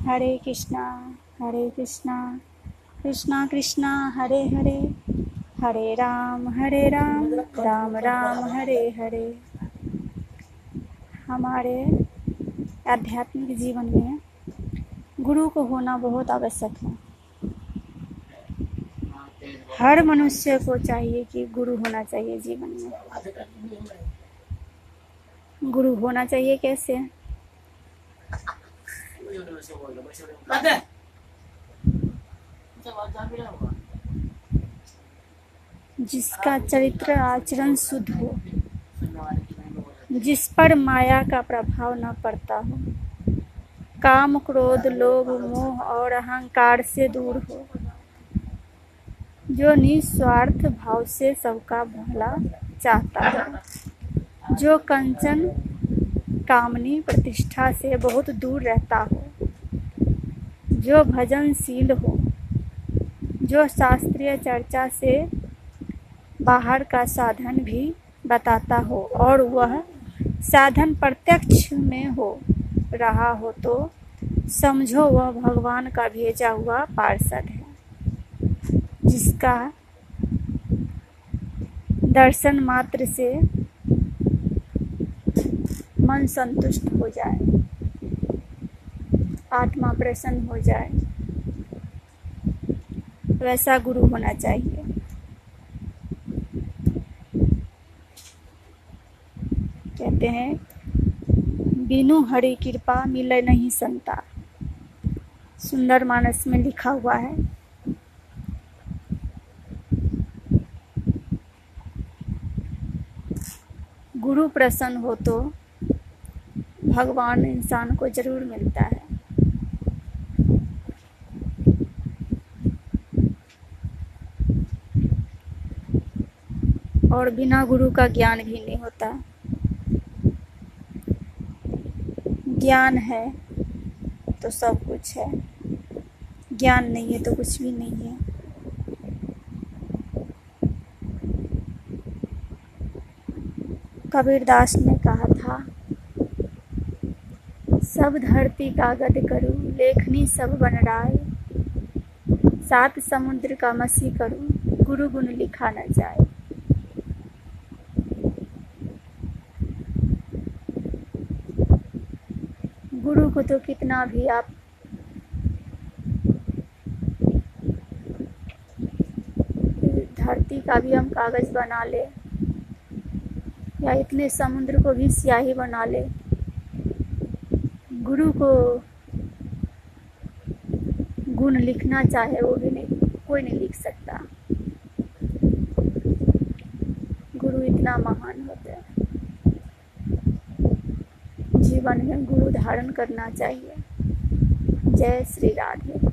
हरे कृष्णा हरे कृष्णा कृष्णा कृष्णा, हरे हरे हरे राम हरे राम राम राम, हरे हरे। हमारे आध्यात्मिक जीवन में गुरु को होना बहुत आवश्यक है। हर मनुष्य को चाहिए कि गुरु होना चाहिए जीवन में। गुरु होना चाहिए कैसे? जिसका चरित्र आचरण शुद्ध हो जिस पर माया का प्रभाव न पड़ता हो काम क्रोध लोभ मोह और अहंकार से दूर हो जो निस्वार्थ भाव से सबका भला चाहता है जो कंचन कामनी प्रतिष्ठा से बहुत दूर रहता हो। जो भजनशील हो, जो शास्त्रीय चर्चा से बाहर का साधन भी बताता हो और वह साधन प्रत्यक्ष में हो रहा हो तो समझो वह भगवान का भेजा हुआ पार्षद है, जिसका दर्शन मात्र से मन संतुष्ट हो जाए। आत्मा प्रसन्न हो जाए। वैसा गुरु होना चाहिए। कहते हैं, बिनु हरि कृपा मिले नहीं संता। सुंदर मानस में लिखा हुआ है। गुरु प्रसन्न हो तो भगवान इंसान को ज़रूर मिलता है। और बिना गुरु का ज्ञान भी नहीं होता। ज्ञान है तो सब कुछ है। ज्ञान नहीं है तो कुछ भी नहीं है। कबीरदास ने कहा था सब धरती का गद करूँ, लेखनी सब बन राय सात समुद्र का मसी करूँ गुरु गुण लिखा न जाए गुरु को तो कितना भी आप धरती का भी हम कागज़ बना ले, या इतने समुद्र को भी स्याही बना ले। गुरु को गुण लिखना चाहे वो भी नहीं, कोई नहीं लिख सकता। गुरु इतना महान होता है। जीवन में गुरु धारण करना चाहिए। जय श्री राधे।